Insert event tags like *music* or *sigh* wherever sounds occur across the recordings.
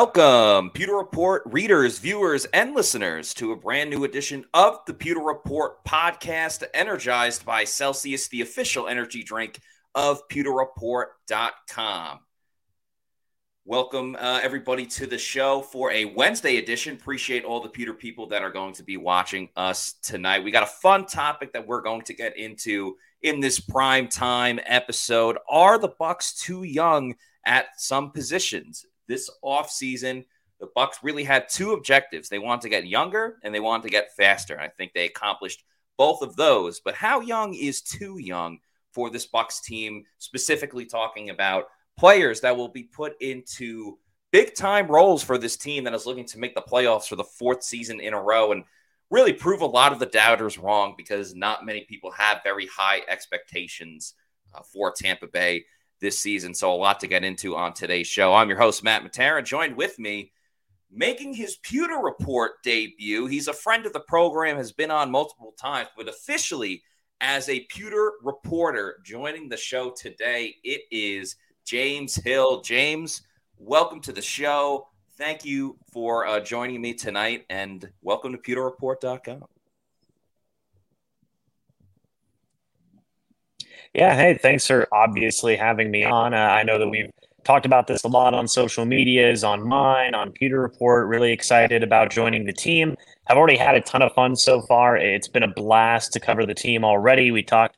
Welcome, Pewter Report readers, viewers, and listeners to a brand new edition of the Pewter Report podcast, energized by Celsius, the official energy drink of pewterreport.com. Welcome, uh, everybody, to the show for a Wednesday edition. Appreciate all the Pewter people that are going to be watching us tonight. We got a fun topic that we're going to get into in this prime time episode. Are the Bucs too young at some positions? This offseason, the Bucs really had two objectives. They want to get younger and they want to get faster. And I think they accomplished both of those. But how young is too young for this Bucs team, specifically talking about players that will be put into big time roles for this team that is looking to make the playoffs for the fourth season in a row and really prove a lot of the doubters wrong because not many people have very high expectations uh, for Tampa Bay this season. So, a lot to get into on today's show. I'm your host, Matt Matera, joined with me, making his Pewter Report debut. He's a friend of the program, has been on multiple times, but officially as a Pewter reporter joining the show today, it is James Hill. James, welcome to the show. Thank you for uh, joining me tonight, and welcome to PewterReport.com. Yeah, hey, thanks for obviously having me on. Uh, I know that we've talked about this a lot on social medias, on mine, on Pewter Report. Really excited about joining the team. I've already had a ton of fun so far. It's been a blast to cover the team already. We talked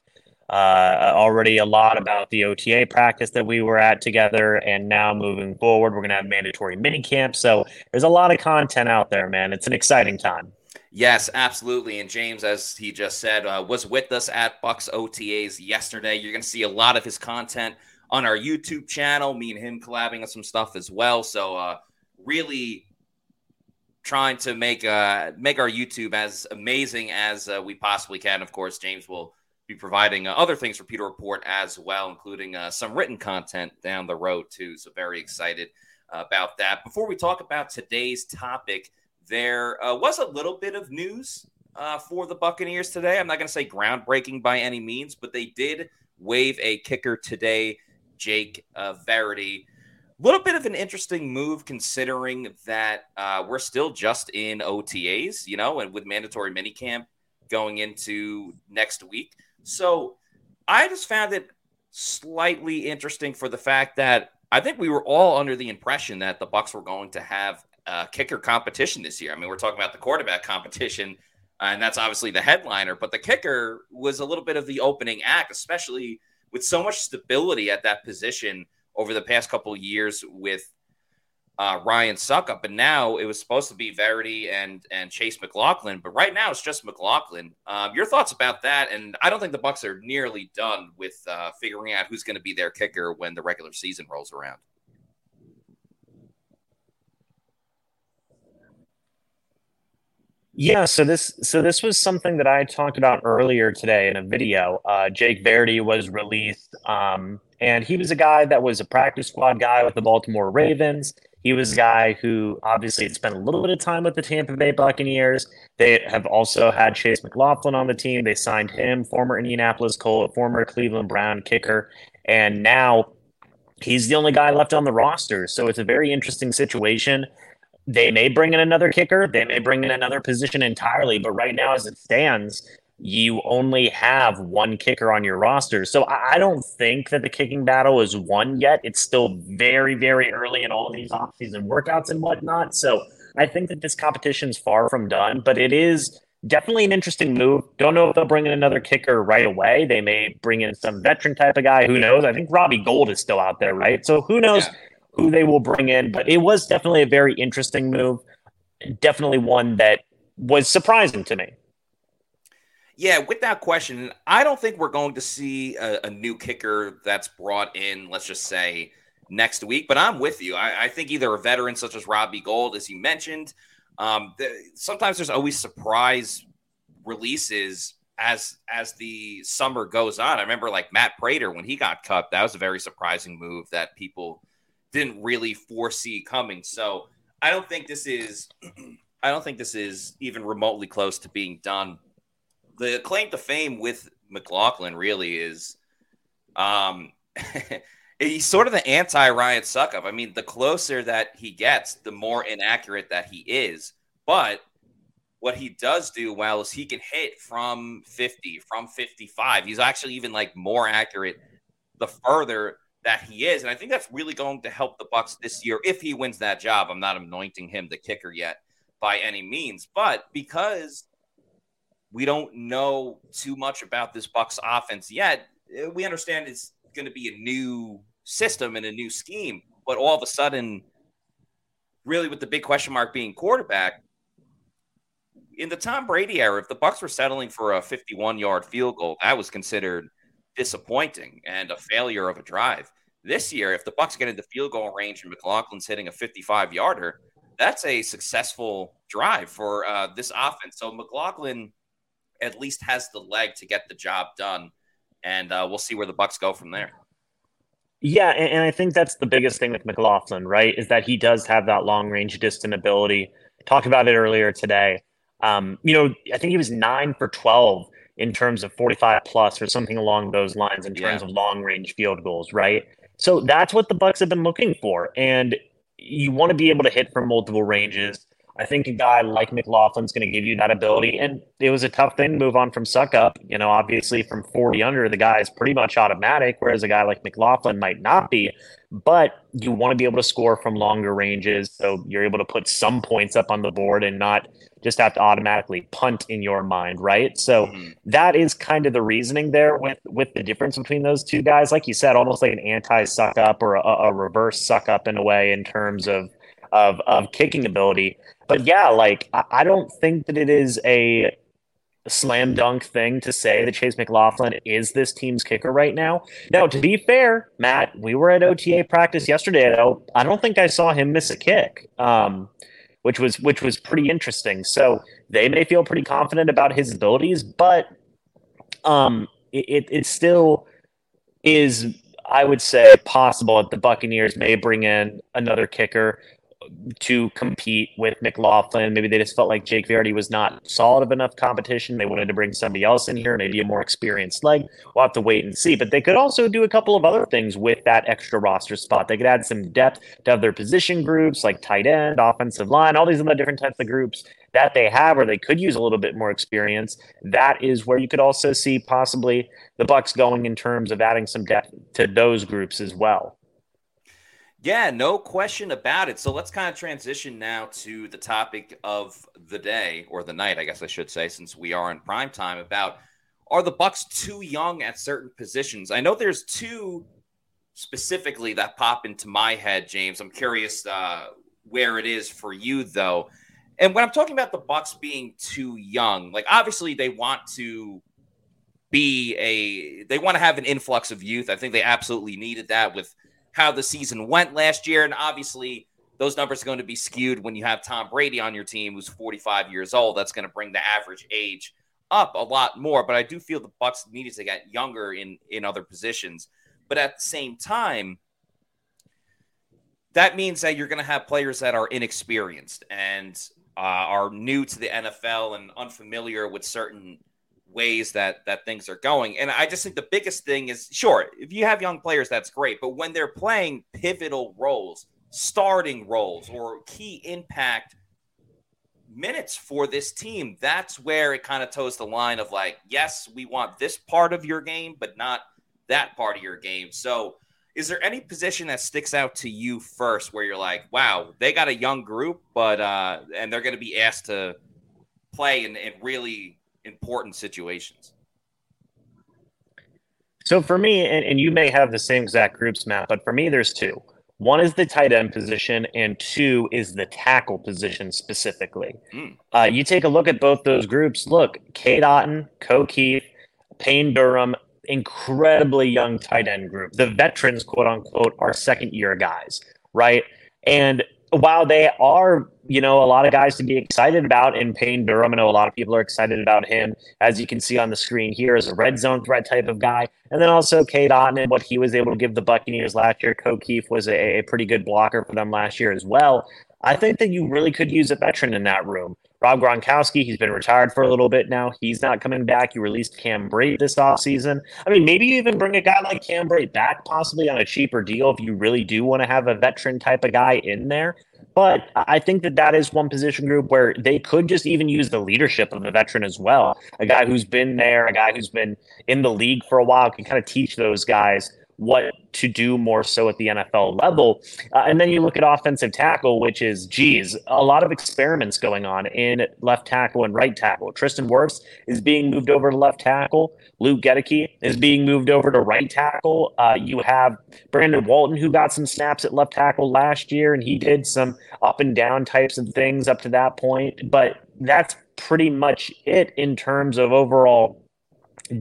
uh, already a lot about the OTA practice that we were at together, and now moving forward, we're going to have mandatory mini camp. So there's a lot of content out there, man. It's an exciting time. Yes, absolutely. And James, as he just said, uh, was with us at Bucs OTAs yesterday. You're going to see a lot of his content on our YouTube channel. Me and him collabing on some stuff as well. So, uh, really trying to make uh, make our YouTube as amazing as uh, we possibly can. Of course, James will be providing uh, other things for Pewter Report as well, including uh, some written content down the road too. So, very excited about that. Before we talk about today's topic there uh, was a little bit of news uh, for the Buccaneers today. I'm not going to say groundbreaking by any means, but they did waive a kicker today, Jake uh, Verity. A little bit of an interesting move considering that uh, we're still just in OTAs, you know, and with mandatory minicamp going into next week. So I just found it slightly interesting for the fact that I think we were all under the impression that the Bucs were going to have uh, kicker competition this year. I mean, we're talking about the quarterback competition, uh, and that's obviously the headliner, but the kicker was a little bit of the opening act, especially with so much stability at that position over the past couple years with uh, Ryan Succop, and now it was supposed to be Verity and and Chase McLaughlin, but right now it's just McLaughlin. Um, your thoughts about that? And I don't think the Bucs are nearly done with uh, figuring out who's going to be their kicker when the regular season rolls around. Yeah, so this so this was something that I talked about earlier today in a video. Uh, Jake Verity was released, um, and he was a guy that was a practice squad guy with the Baltimore Ravens. He was a guy who obviously had spent a little bit of time with the Tampa Bay Buccaneers. They have also had Chase McLaughlin on the team. They signed him, former Indianapolis Colt, former Cleveland Brown kicker, and now he's the only guy left on the roster. So it's a very interesting situation they may bring in another kicker, they may bring in another position entirely, but right now, as it stands, you only have one kicker on your roster. So I don't think that the kicking battle is won yet. It's still very, very early in all of these offseason workouts and whatnot. So I think that this competition is far from done, but it is definitely an interesting move. Don't know if they'll bring in another kicker right away. They may bring in some veteran type of guy. Who knows? I think Robbie Gould is still out there, right? So who knows? Yeah who they will bring in. But it was definitely a very interesting move. Definitely one that was surprising to me. Yeah, without question. I don't think we're going to see a, a, new kicker that's brought in, let's just say, next week. But I'm with you. I, I think either a veteran such as Robbie Gould, as you mentioned, um, the, sometimes there's always surprise releases as as the summer goes on. I remember like Matt Prater when he got cut. That was a very surprising move that people didn't really foresee coming. So I don't think this is *clears throat* I don't think this is even remotely close to being done. The claim to fame with McLaughlin really is um *laughs* he's sort of the anti Ryan Succop. I mean, the closer that he gets, the more inaccurate that he is. But what he does do well is he can hit from 50, from 55. He's actually even like more accurate the further that he is. And I think that's really going to help the Bucs this year if he wins that job. I'm not anointing him the kicker yet by any means, but because we don't know too much about this Bucs offense yet, eh, we understand it's going to be a new system and a new scheme. But all of a sudden, really with the big question mark being quarterback, in the Tom Brady era, if the Bucs were settling for a 51 yard field goal, that was considered disappointing and a failure of a drive. This year, if the Bucs get into field goal range and McLaughlin's hitting a 55 yarder, that's a successful drive for uh, this offense. So McLaughlin at least has the leg to get the job done, and uh, we'll see where the Bucs go from there. Yeah, and, I think that's the biggest thing with McLaughlin, right? Is that he does have that long range distant ability. Talked about it earlier today. Um, you know, I think he was nine for 12 in terms of 45 plus or something along those lines in terms yeah. of long range field goals, right? So that's what the Bucs have been looking for. And you want to be able to hit from multiple ranges. I think a guy like McLaughlin's going to give you that ability. And it was a tough thing to move on from Succop. You know, obviously from 40 under, the guy is pretty much automatic, whereas a guy like McLaughlin might not be. But you want to be able to score from longer ranges. So you're able to put some points up on the board and not just have to automatically punt in your mind, right? So mm-hmm. that is kind of the reasoning there with with the difference between those two guys. Like you said, almost like an anti Succop or a, a reverse up in a way in terms of of of kicking ability. But yeah, like I don't think that it is a slam dunk thing to say that Chase McLaughlin is this team's kicker right now. Now, to be fair, Matt, we were at OTA practice yesterday. Though I don't think I saw him miss a kick. Um, which was which was pretty interesting. So they may feel pretty confident about his abilities, but um, it, it still is, I would say, possible that the Buccaneers may bring in another kicker to compete with McLaughlin. Maybe they just felt like Jake Verity was not solid of enough competition. They wanted to bring somebody else in here, maybe a more experienced leg. We'll have to wait and see. But they could also do a couple of other things with that extra roster spot. They could add some depth to other position groups like tight end, offensive line, all these other different types of groups that they have or they could use a little bit more experience. That is where you could also see possibly the Bucs going in terms of adding some depth to those groups as well. Yeah, no question about it. So let's kind of transition now to the topic of the day or the night, I guess I should say, since we are in prime time. About are the Bucs too young at certain positions? I know there's two specifically that pop into my head, James. I'm curious uh, where it is for you, though. And when I'm talking about the Bucs being too young, like obviously they want to be a they want to have an influx of youth. I think they absolutely needed that with how the season went last year. And obviously, those numbers are going to be skewed when you have Tom Brady on your team who's 45 years old. That's going to bring the average age up a lot more. But I do feel the Bucs needed to get younger in in other positions. But at the same time, that means that you're going to have players that are inexperienced and uh, are new to the NFL and unfamiliar with certain ways that that things are going. And I just think the biggest thing is sure, if you have young players, that's great. But when they're playing pivotal roles, starting roles, or key impact minutes for this team, that's where it kind of toes the line of like, yes, we want this part of your game, but not that part of your game. So is there any position that sticks out to you first where you're like, wow, they got a young group, but uh and they're gonna be asked to play and, in really important situations. So for me, and, and you may have the same exact groups, Matt, but for me, there's two. One is the tight end position, and two is the tackle position specifically. Mm. Uh, you take a look at both those groups. Look, Cade Otton, Ko Kieft, Payne Durham, incredibly young tight end group. The veterans, quote unquote, are second year guys, right? And while they are, you know, a lot of guys to be excited about in Payne Durham, I know a lot of people are excited about him, as you can see on the screen here, as a red zone threat type of guy. And then also Cade Otton and what he was able to give the Buccaneers last year. Ko Kieft was a, a pretty good blocker for them last year as well. I think that you really could use a veteran in that room Rob Gronkowski, he's been retired for a little bit now. He's not coming back. You released Cam Brate this offseason. I mean, maybe you even bring a guy like Cam Brate back, possibly on a cheaper deal if you really do want to have a veteran type of guy in there. But I think that that is one position group where they could just even use the leadership of a veteran as well. A guy who's been there, a guy who's been in the league for a while can kind of teach those guys what to do more so at the NFL level. Uh, and then you look at offensive tackle, which is, geez, a lot of experiments going on in left tackle and right tackle. Tristan Wirfs is being moved over to left tackle. Luke Goedeke is being moved over to right tackle. Uh, you have Brandon Walton, who got some snaps at left tackle last year, and he did some up and down types of things up to that point. But that's pretty much it in terms of overall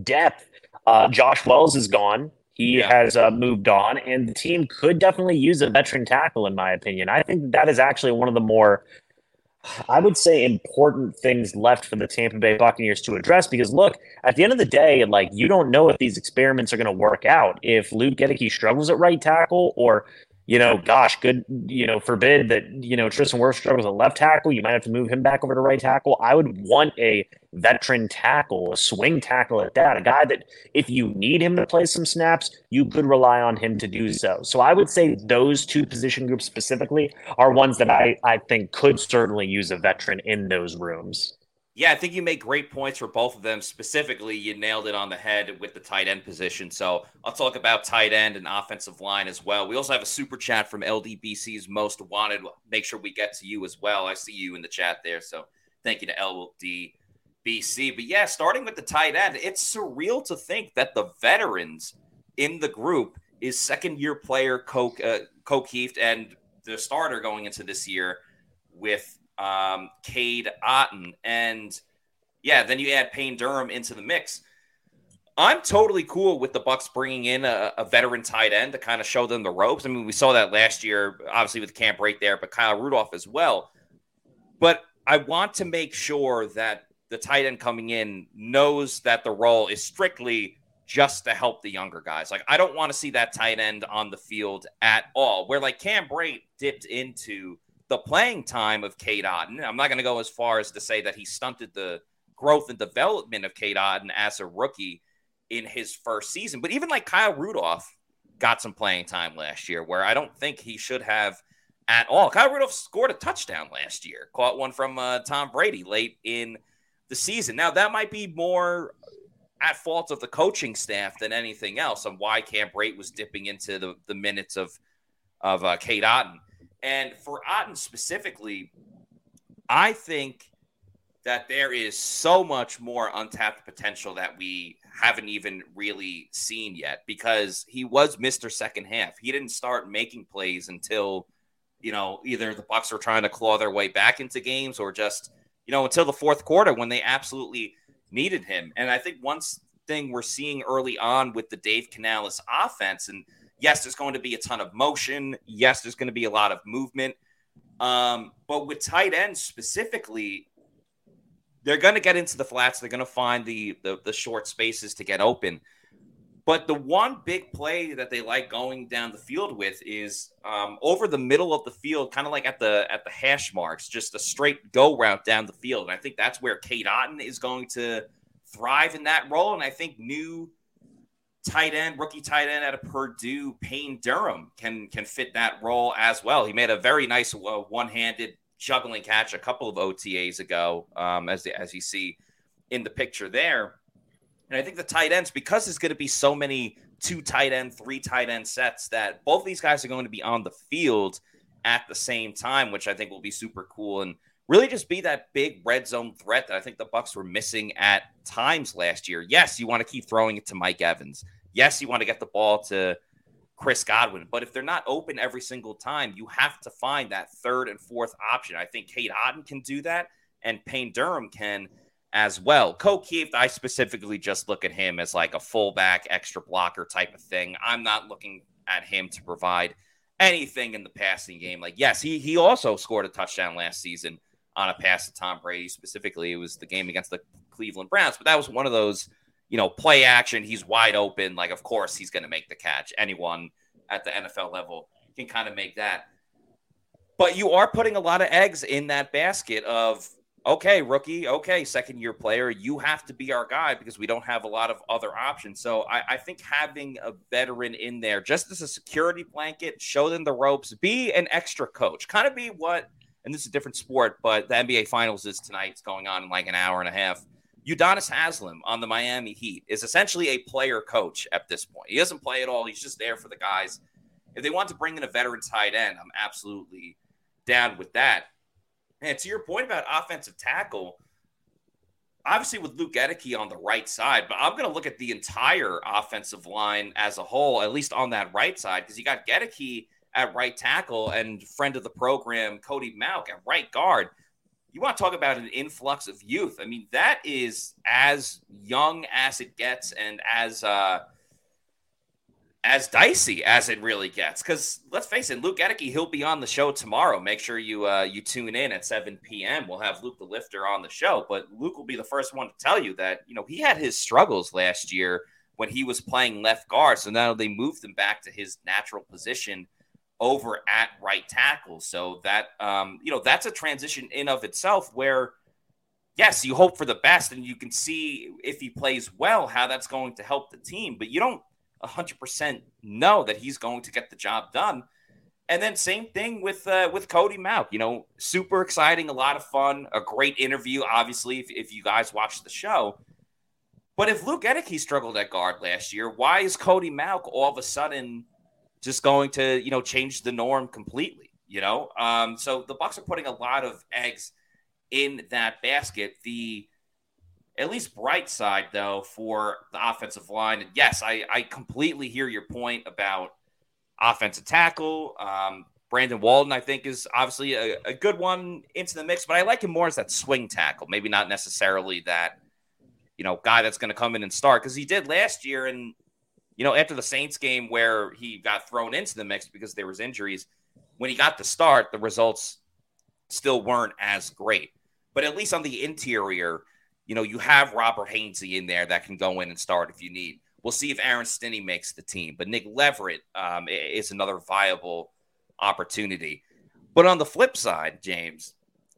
depth. Uh, Josh Wells is gone. He yeah. has uh, moved on, and the team could definitely use a veteran tackle, in my opinion. I think that is actually one of the more, I would say, important things left for the Tampa Bay Buccaneers to address. Because look, at the end of the day, like you don't know if these experiments are going to work out. If Luke Goedeke struggles at right tackle, or you know, gosh, good, you know, forbid that, you know, Tristan Wirfs struggles at left tackle. You might have to move him back over to right tackle. I would want a veteran tackle, a swing tackle at that, a guy that if you need him to play some snaps, you could rely on him to do so. So I would say those two position groups specifically are ones that I, I think could certainly use a veteran in those rooms. Yeah, I think you make great points for both of them. Specifically, you nailed it on the head with the tight end position. So I'll talk about tight end and offensive line as well. We also have a super chat from LDBC's most wanted. Make sure we get to you as well. I see you in the chat there. So thank you to LDBC. But yeah, starting with the tight end, it's surreal to think that the veterans in the group is second year player Coke, uh, and the starter going into this year with um, Cade Otton, and yeah, then you add Payne Durham into the mix. I'm totally cool with the Bucks bringing in a, a, veteran tight end to kind of show them the ropes. I mean, we saw that last year, obviously with Cam Brate there, but Kyle Rudolph as well. But I want to make sure that the tight end coming in knows that the role is strictly just to help the younger guys. Like I don't want to see that tight end on the field at all. Where like Cam Brate dipped into the playing time of Cade Otton. I'm not going to go as far as to say that he stunted the growth and development of Cade Otton as a rookie in his first season. But even like Kyle Rudolph got some playing time last year where I don't think he should have at all. Kyle Rudolph scored a touchdown last year, caught one from uh, Tom Brady late in the season. Now, that might be more at fault of the coaching staff than anything else on why Cam Brate was dipping into the, the minutes of, of uh, Cade Otton. And for Otton specifically, I think that there is so much more untapped potential that we haven't even really seen yet because he was Mr. Second Half. He didn't start making plays until, you know, either the Bucs were trying to claw their way back into games or just, you know, until the fourth quarter when they absolutely needed him. And I think one thing we're seeing early on with the Dave Canales offense and – Yes, there's going to be a ton of motion. Yes, there's going to be a lot of movement. Um, but with tight ends specifically, they're going to get into the flats. They're going to find the, the, the short spaces to get open. But the one big play that they like going down the field with is um, over the middle of the field, kind of like at the at the hash marks, just a straight go route down the field. And I think that's where Cade Otton is going to thrive in that role. And I think new tight end, rookie tight end out of Purdue, Payne Durham can can fit that role as well. He made a very nice uh, one-handed juggling catch a couple of OTAs ago, um, as the, as you see in the picture there. And I think the tight ends, because there's going to be so many two tight end, three tight end sets, that both these guys are going to be on the field at the same time, which I think will be super cool and really just be that big red zone threat that I think the Bucs were missing at times last year. Yes, you want to keep throwing it to Mike Evans. Yes, you want to get the ball to Chris Godwin, but if they're not open every single time, you have to find that third and fourth option. I think Cade Otton can do that, and Payne Durham can as well. Ko Kieft, I specifically just look at him as like a fullback, extra blocker type of thing. I'm not looking at him to provide anything in the passing game. Like, yes, he he also scored a touchdown last season on a pass to Tom Brady. Specifically, it was the game against the Cleveland Browns, but that was one of those, you know, play action. He's wide open. Like, of course, he's going to make the catch. Anyone at the NFL level can kind of make that. But you are putting a lot of eggs in that basket of okay, rookie, okay, second year player, you have to be our guy because we don't have a lot of other options. So I, I, think having a veteran in there just as a security blanket, show them the ropes, be an extra coach, kind of be what, and this is a different sport, but the NBA Finals is tonight. It's going on in like an hour and a half. Udonis Haslem on the Miami Heat is essentially a player coach at this point. He doesn't play at all. He's just there for the guys. If they want to bring in a veteran tight end, I'm absolutely down with that. And to your point about offensive tackle, obviously with Luke Goedeke on the right side, but I'm going to look at the entire offensive line as a whole, at least on that right side, because you got Goedeke at right tackle and friend of the program, Cody Mauch at right guard. You want to talk about an influx of youth. I mean, that is as young as it gets and as uh, as dicey as it really gets. Because let's face it, Luke Goedeke, he'll be on the show tomorrow. Make sure you uh, you tune in at 7 p.m. We'll have Luke the Lifter on the show, but Luke will be the first one to tell you that you know he had his struggles last year when he was playing left guard. So now they moved him back to his natural position over at right tackle. So that um, you know that's a transition in of itself where. Yes, you hope for the best, and you can see if he plays well how that's going to help the team. But you don't 100% know that he's going to get the job done. And then same thing with uh, with Cody Mauch. You know, super exciting, a lot of fun, a great interview. Obviously, if, if you guys watch the show. But if Luke Goedeke struggled at guard last year, why is Cody Mauch all of a sudden just going to you know change the norm completely? You know, um, so the Bucs are putting a lot of eggs in that basket. The at least bright side though for the offensive line. And yes, I, I completely hear your point about offensive tackle. Um, Brandon Walton, I think, is obviously a, a, good one into the mix, but I like him more as that swing tackle, maybe not necessarily that, you know, guy that's going to come in and start because he did last year. And, you know, after the Saints game where he got thrown into the mix because there was injuries, when he got to start, the results still weren't as great. But at least on the interior, you know, you have Robert Hainsey in there that can go in and start if you need. We'll see if Aaron Stinnie makes the team, but Nick Leverett um, is another viable opportunity. But on the flip side, James,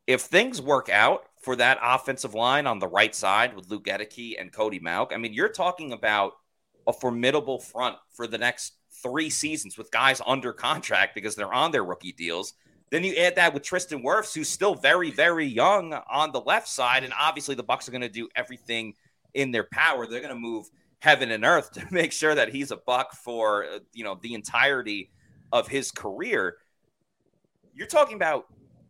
if things work out for that offensive line on the right side with Luke Goedeke and Cody Mauch, I mean, you're talking about a formidable front for the next three seasons with guys under contract because they're on their rookie deals. Then you add that with Tristan Wirfs, who's still very, very young on the left side, and obviously the Bucs are going to do everything in their power. They're going to move heaven and earth *laughs* to make sure that he's a buck for uh, you know the entirety of his career. You're talking about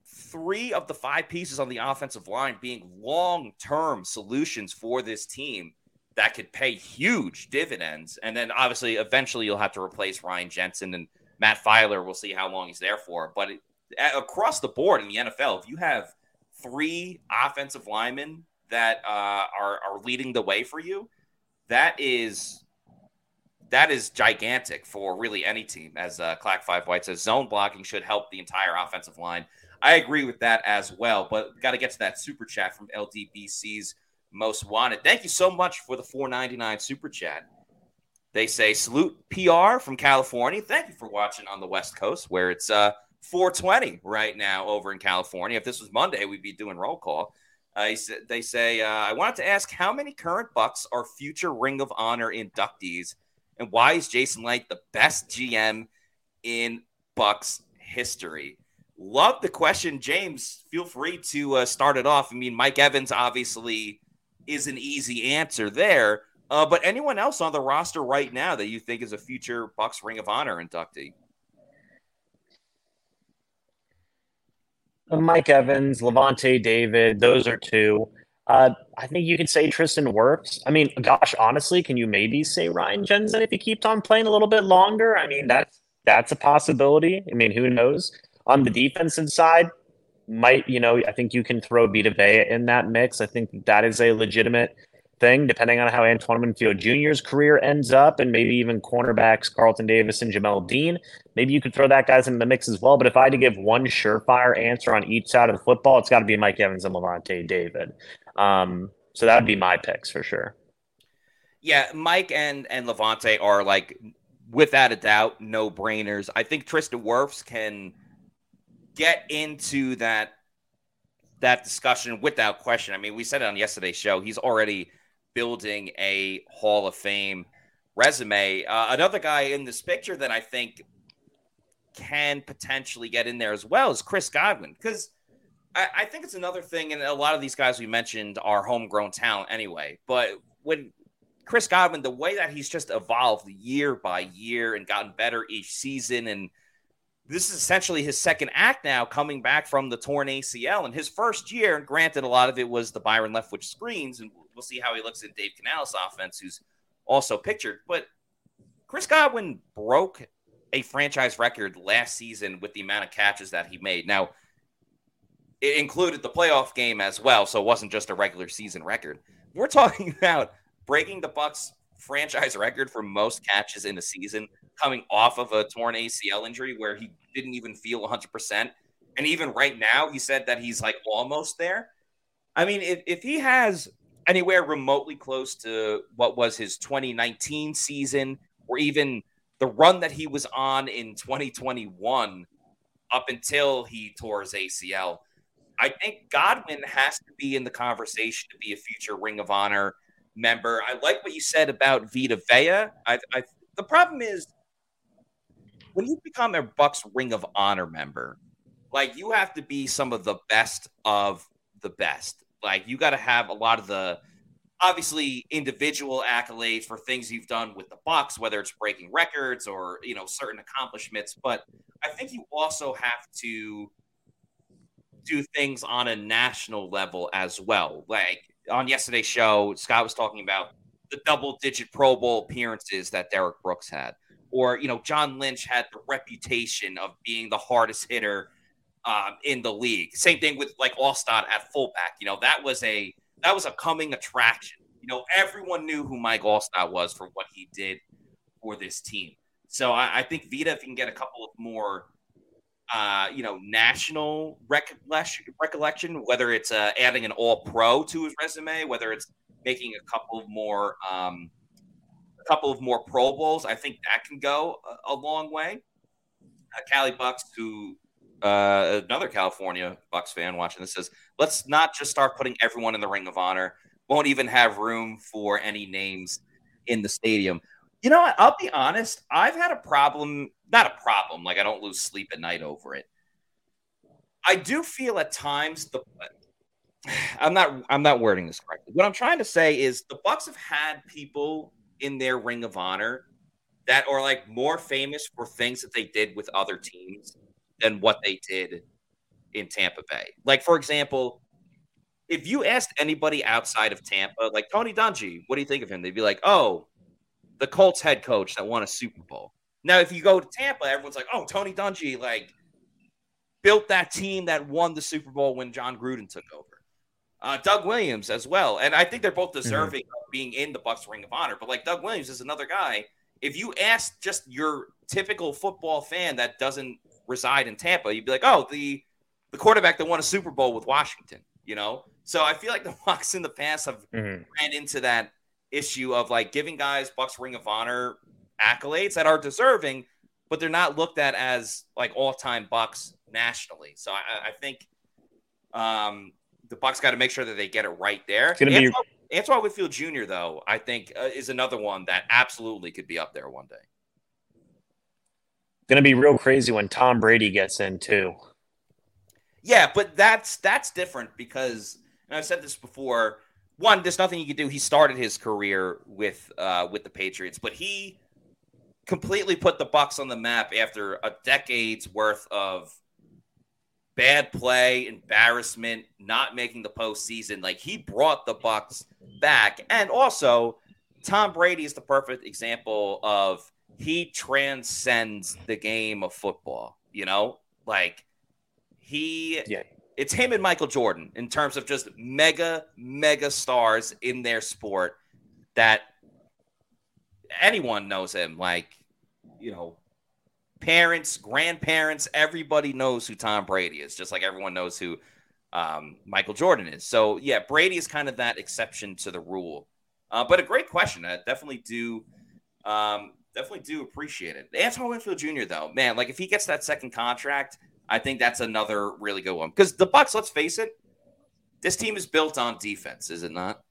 three of the five pieces on the offensive line being long-term solutions for this team that could pay huge dividends. And then obviously, eventually, you'll have to replace Ryan Jensen and Matt Feiler. We'll see how long he's there for. But it, across the board in the NFL, if you have three offensive linemen that uh, are are leading the way for you, that is that is gigantic for really any team. As uh, Clack Five White says, zone blocking should help the entire offensive line. I agree with that as well. But got to get to that super chat from LDBC's most wanted. Thank you so much for the 4.99 super chat. They say salute PR from California. Thank you for watching on the West Coast, where it's uh 420 right now over in California. If this was Monday, we'd be doing roll call. Uh, they say, uh, I wanted to ask how many current Bucs are future Ring of Honor inductees, and why is Jason Licht the best GM in Bucs history? Love the question, James. Feel free to uh, start it off. I mean, Mike Evans obviously is an easy answer there, uh, but anyone else on the roster right now that you think is a future Bucs Ring of Honor inductee? Mike Evans, Lavonte David, those are two. Uh, I think you could say Tristan Wirfs. I mean, gosh, honestly, can you maybe say Ryan Jensen if he keeps on playing a little bit longer? I mean, that's that's a possibility. I mean, who knows? On the defensive side, might you know? I think you can throw Vita Vea in that mix. I think that is a legitimate thing, depending on how Antoine Winfield Jr.'s career ends up, and maybe even cornerbacks Carlton Davis and Jamel Dean. Maybe you could throw that guys in the mix as well. But if I had to give one surefire answer on each side of the football, it's got to be Mike Evans and Lavonte David. Um, so that would be my picks for sure. Yeah, Mike and and Lavonte are like without a doubt no brainers. I think Tristan Wirfs can get into that that discussion without question. I mean, we said it on yesterday's show. He's already building a Hall of Fame resume. Uh, another guy in this picture that I think can potentially get in there as well is Chris Godwin because I, I, think it's another thing, and a lot of these guys we mentioned are homegrown talent anyway. But when Chris Godwin, the way that he's just evolved year by year and gotten better each season, and this is essentially his second act now, coming back from the torn ACL. And his first year, and granted, a lot of it was the Byron Leftwich screens, and we'll see how he looks in Dave Canales' offense, who's also pictured. But Chris Godwin broke a franchise record last season with the amount of catches that he made. Now, it included the playoff game as well, so it wasn't just a regular season record. We're talking *laughs* about breaking the Bucks franchise record for most catches in a season coming off of a torn ACL injury where he didn't even feel 100%. And even right now, he said that he's like almost there. I mean, if, if he has anywhere remotely close to what was his 2019 season or even the run that he was on in 2021 up until he tore his ACL, I think Godwin has to be in the conversation to be a future Ring of Honor member. I like what you said about Vita Vea. I, I, the problem is when you become a Bucs Ring of Honor member, like you have to be some of the best of the best. Like you got to have a lot of the obviously individual accolades for things you've done with the Bucs, whether it's breaking records or you know certain accomplishments. But I think you also have to do things on a national level as well. Like on yesterday's show, Scott was talking about the double digit Pro Bowl appearances that Derrick Brooks had. Or, you know, John Lynch had the reputation of being the hardest hitter um, in the league. Same thing with like Alstott at fullback. You know, that was a that was a coming attraction. You know, everyone knew who Mike Alstott was for what he did for this team. So I, I think Vita, if he can get a couple of more uh, you know, national recollection, recollection whether it's uh, adding an all pro to his resume, whether it's making a couple of more, um, a couple of more Pro Bowls. I think that can go a, a long way. Uh, Cali Bucks, who uh, another California Bucks fan watching this says, let's not just start putting everyone in the Ring of Honor. Won't even have room for any names in the stadium. You know, what? I'll be honest. I've had a problem not a problem. Like I don't lose sleep at night over it. I do feel at times the *sighs* I'm not I'm not wording this correctly. What I'm trying to say is the Bucs have had people in their ring of honor that are like more famous for things that they did with other teams than what they did in Tampa Bay. Like for example, if you asked anybody outside of Tampa, like Tony Dungy, what do you think of him? They'd be like, "Oh, the Colts head coach that won a Super Bowl." Now, if you go to Tampa, everyone's like, "Oh, Tony Dungy like built that team that won the Super Bowl when Jon Gruden took over." Uh, Doug Williams as well, and I think they're both mm-hmm. deserving mm-hmm. of being in the Bucs Ring of Honor. But like Doug Williams is another guy. If you ask just your typical football fan that doesn't reside in Tampa, you'd be like, "Oh, the the quarterback that won a Super Bowl with Washington," you know. So I feel like the *laughs* Bucs in the past have mm-hmm. ran into that issue of like giving guys Bucs Ring of Honor accolades that are deserving, but they're not looked at as like all time Bucs nationally. So I, I think um, the Bucs got to make sure that they get it right there. Antoine, be... Antoine Winfield Jr. though, I think uh, is another one that absolutely could be up there one day. Going to be real crazy when Tom Brady gets in too. Yeah, but that's that's different because and I've said this before. One, there's nothing he could do. He started his career with uh, with the Patriots, but he completely put the Bucs on the map after a decade's worth of bad play, embarrassment, not making the postseason. Like he brought the Bucs back, and also Tom Brady is the perfect example of he transcends the game of football. You know, like he. Yeah. It's him and Michael Jordan in terms of just mega, mega stars in their sport that anyone knows him. Like, you know, parents, grandparents, everybody knows who Tom Brady is, just like everyone knows who um, Michael Jordan is. So, yeah, Brady is kind of that exception to the rule. Uh, but a great question. I definitely do. Um, definitely do appreciate it. Antoine Winfield Jr. though, man, like if he gets that second contract, I think that's another really good one. Because the Bucs, let's face it, this team is built on defense, is it not?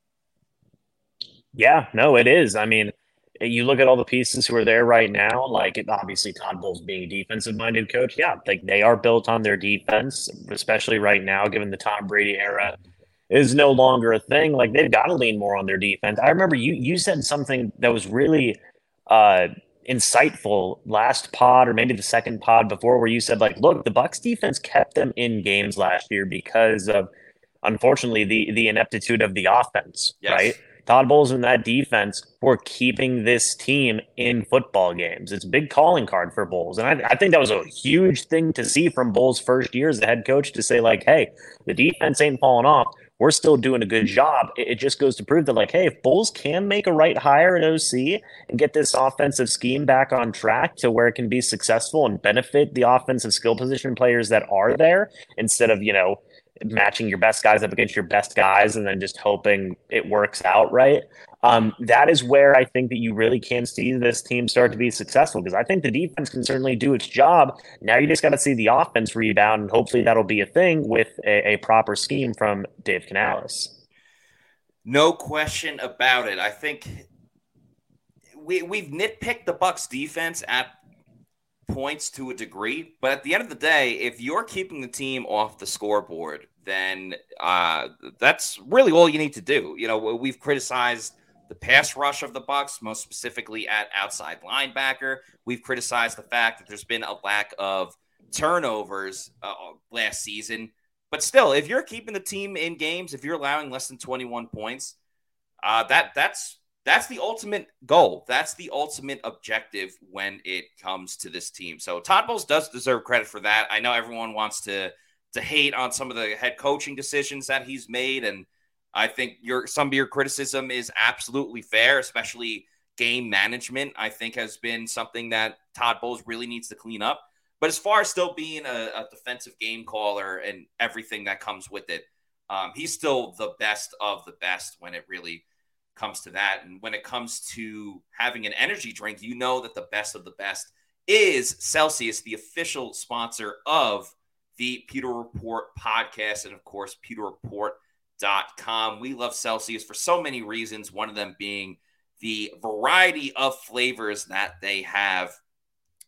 Yeah, no, it is. I mean, you look at all the pieces who are there right now, like obviously Todd Bowles being a defensive minded coach. Yeah, like they are built on their defense, especially right now, given the Tom Brady era is no longer a thing. Like they've got to lean more on their defense. I remember you you said something that was really uh insightful last pod or maybe the second pod before where you said like look the bucks defense kept them in games last year because of unfortunately the the ineptitude of the offense yes. right Todd Bowles and that defense were keeping this team in football games. It's a big calling card for Bowles. And I, I, think that was a huge thing to see from Bowles' first year as the head coach to say, like, hey, the defense ain't falling off. We're still doing a good job. It, it just goes to prove that, like, hey, if Bowles can make a right hire at OC and get this offensive scheme back on track to where it can be successful and benefit the offensive skill position players that are there instead of, you know, matching your best guys up against your best guys and then just hoping it works out right. Um, that is where I think that you really can see this team start to be successful because I think the defense can certainly do its job. Now you just got to see the offense rebound, and hopefully that'll be a thing with a, a proper scheme from Dave Canales. No question about it. I think we we've nitpicked the Bucs defense at points to a degree, but at the end of the day, if you're keeping the team off the scoreboard, then uh, that's really all you need to do. You know, we've criticized the pass rush of the Bucs, most specifically at outside linebacker. We've criticized the fact that there's been a lack of turnovers uh, last season. But still, if you're keeping the team in games, if you're allowing less than 21 points, uh, that that's that's the ultimate goal. That's the ultimate objective when it comes to this team. So Todd Bowles does deserve credit for that. I know everyone wants to to hate on some of the head coaching decisions that he's made, and I think your some of your criticism is absolutely fair, especially game management. I think has been something that Todd Bowles really needs to clean up. But as far as still being a, a defensive game caller and everything that comes with it, um, he's still the best of the best when it really comes to that. And when it comes to having an energy drink, you know that the best of the best is Celsius, the official sponsor of the Pewter Report podcast, and of course, pewterreport.com. We love Celsius for so many reasons, one of them being the variety of flavors that they have.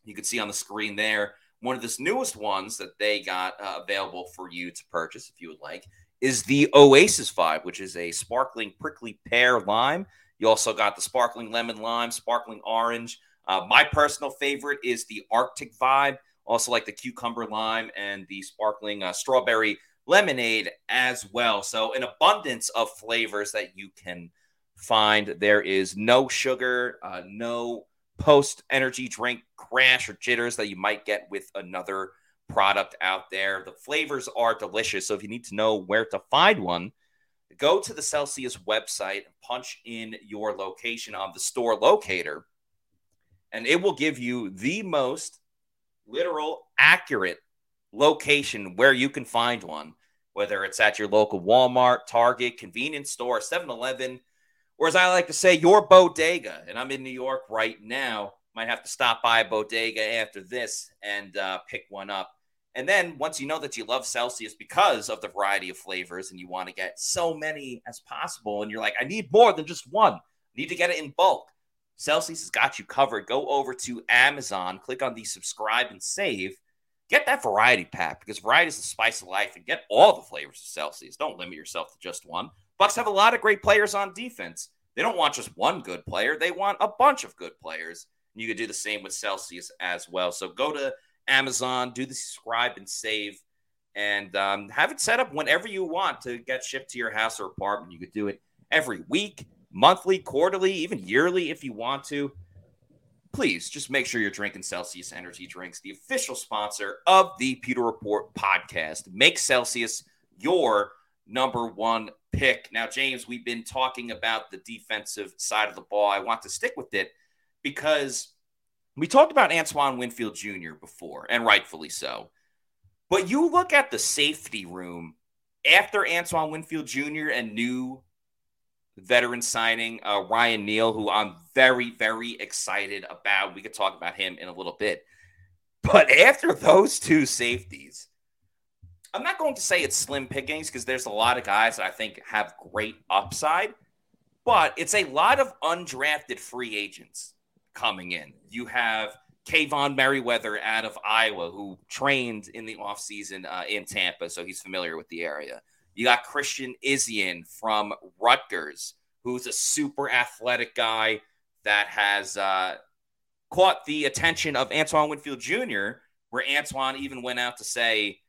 You can see on the screen there one of the newest ones that they got uh, available for you to purchase if you would like is the Oasis Vibe, which is a sparkling prickly pear lime. You also got the sparkling lemon lime, sparkling orange. Uh, my personal favorite is the Arctic Vibe, also like the cucumber lime and the sparkling uh, strawberry lemonade as well. So, an abundance of flavors that you can find. There is no sugar, uh, no post energy drink crash or jitters that you might get with another product out there. The flavors are delicious. So if you need to know where to find one, go to the Celsius website and punch in your location on the store locator, and it will give you the most literal, accurate location where you can find one, whether it's at your local Walmart, Target, convenience store, 7 Eleven, or as I like to say, your bodega. And I'm in New York right now. Might have to stop by a bodega after this and uh, pick one up. And then once you know that you love Celsius because of the variety of flavors and you want to get so many as possible, and you're like, I need more than just one, I need to get it in bulk. Celsius has got you covered. Go over to Amazon, click on the subscribe and save. Get that variety pack because variety is the spice of life and get all the flavors of Celsius. Don't limit yourself to just one. Bucs have a lot of great players on defense. They don't want just one good player, they want a bunch of good players. And you could do the same with Celsius as well. So go to Amazon, do the subscribe and save, and um, have it set up whenever you want to get shipped to your house or apartment. You could do it every week, monthly, quarterly, even yearly if you want to. Please just make sure you're drinking Celsius Energy Drinks, the official sponsor of the Pewter Report podcast. Make Celsius your number one pick. Now, James, we've been talking about the defensive side of the ball. I want to stick with it because we talked about Antoine Winfield Jr. before, and rightfully so. But you look at the safety room after Antoine Winfield Jr. and new veteran signing uh, Ryan Neal, who I'm very, very excited about. We could talk about him in a little bit. But after those two safeties, I'm not going to say it's slim pickings because there's a lot of guys that I think have great upside, but it's a lot of undrafted free agents coming in. You have Kaevon Merriweather out of Iowa, who trained in the offseason uh, in Tampa, so he's familiar with the area. You got Christian Izien from Rutgers, who's a super athletic guy that has uh, caught the attention of Antoine Winfield Jr., where Antoine even went out to say,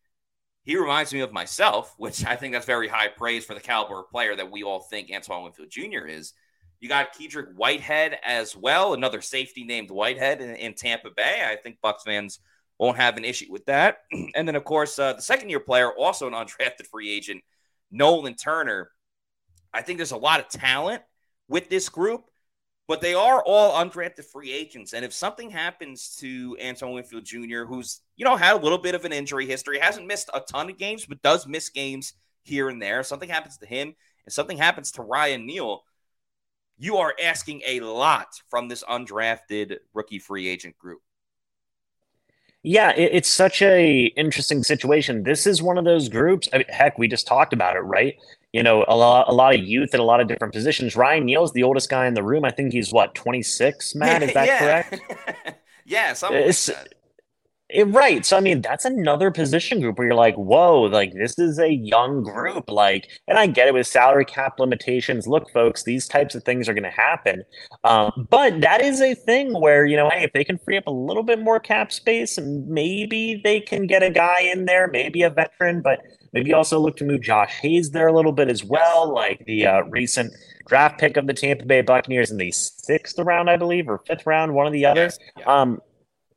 he reminds me of myself, which I think that's very high praise for the caliber of player that we all think Antoine Winfield Jr. is. You got Kedrick Whitehead as well, another safety named Whitehead in, in, Tampa Bay. I think Bucs fans won't have an issue with that. *clears throat* And then, of course, uh, the second year player, also an *laughs* undrafted free agent, Nolan Turner. I think there's a lot of talent with this group, but they are all undrafted free agents. And if something happens to Antoine Winfield Jr., who's, you know, had a little bit of an injury history, hasn't missed a ton of games, but does miss games here and there, something happens to him and something happens to Ryan Neal, you are asking a lot from this undrafted rookie free agent group. Yeah, it, it's such a interesting situation. This is one of those groups. I mean, heck, we just talked about it, right? You know, a lot, a lot of youth at a lot of different positions. Ryan Neal's the oldest guy in the room. I think he's what twenty six. Matt, is *laughs* that correct? *laughs* yeah, something uh, like that. It, right. So I mean, that's another position group where you're like, whoa, like this is a young group. Like, and I get it with salary cap limitations. Look, folks, these types of things are going to happen. Um, but that is a thing where you know, hey, if they can free up a little bit more cap space, maybe they can get a guy in there, maybe a veteran, but maybe also look to move Josh Hayes there a little bit as well, like the uh, recent draft pick of the Tampa Bay Buccaneers in the sixth round, I believe, or fifth round, one of the others. Yeah. Um,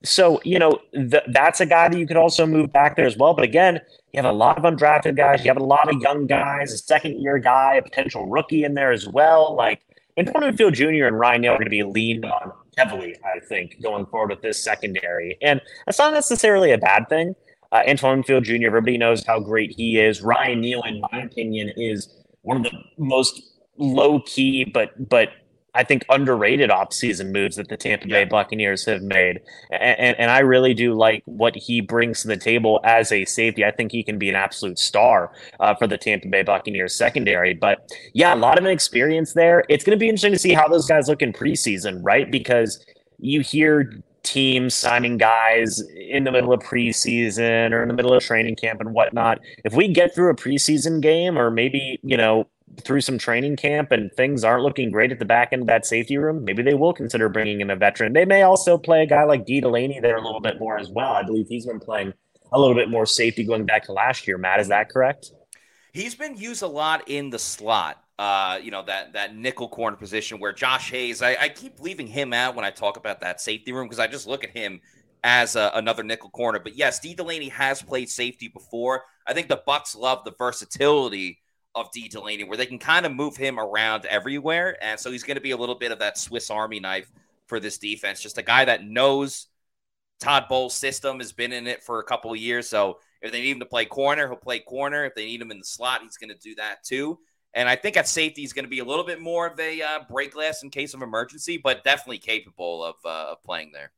so, you know, th- that's a guy that you could also move back there as well. But again, you have a lot of undrafted guys. You have a lot of young guys, a second year guy, a potential rookie in there as well. Like Antoine Winfield Jr. and Ryan Neal are going to be leaned on heavily, I think, going forward with this secondary. And that's not necessarily a bad thing. Uh, Antoine Winfield Jr., everybody knows how great he is. Ryan Neal, in my opinion, is one of the most low key, but but I think underrated offseason moves that the Tampa Bay Buccaneers have made. And, and, and, I really do like what he brings to the table as a safety. I think he can be an absolute star uh, for the Tampa Bay Buccaneers secondary. But yeah, a lot of experience there. It's going to be interesting to see how those guys look in preseason, right? Because you hear teams signing guys in the middle of preseason or in the middle of training camp and whatnot. If we get through a preseason game or maybe, you know, through some training camp and things aren't looking great at the back end of that safety room, maybe they will consider bringing in a veteran. They may also play a guy like Dee Delaney there a little bit more as well. I believe he's been playing a little bit more safety going back to last year. Matt, is that correct? He's been used a lot in the slot. Uh, you know that that nickel corner position where Josh Hayes. I, I keep leaving him out when I talk about that safety room because I just look at him as a, another nickel corner. But yes, Dee Delaney has played safety before. I think the Bucs love the versatility of Dee Delaney, where they can kind of move him around everywhere. And so he's going to be a little bit of that Swiss Army knife for this defense. Just a guy that knows Todd Bowles' system, has been in it for a couple of years. So if they need him to play corner, he'll play corner. If they need him in the slot, he's going to do that too. And I think at safety, he's going to be a little bit more of a uh, break glass in case of emergency, but definitely capable of, uh, of playing there.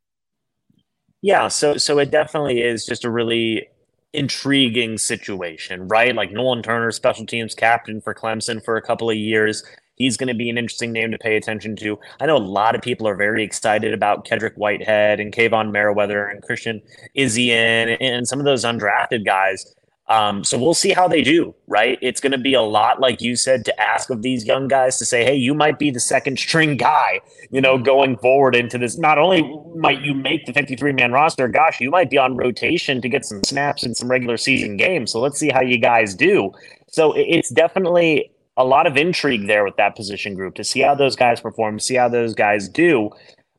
Yeah, so so it definitely is just a really intriguing situation, right? Like Nolan Turner, special teams captain for Clemson for a couple of years. He's going to be an interesting name to pay attention to. I know a lot of people are very excited about Kedrick Whitehead and Kaevon Merriweather and Christian Izien and some of those undrafted guys. Um, so we'll see how they do, right? It's going to be a lot, like you said, to ask of these young guys to say, hey, you might be the second string guy, you know, going forward into this. Not only might you make the 53 man roster, gosh, you might be on rotation to get some snaps in some regular season games. So let's see how you guys do. So it's definitely a lot of intrigue there with that position group to see how those guys perform, see how those guys do.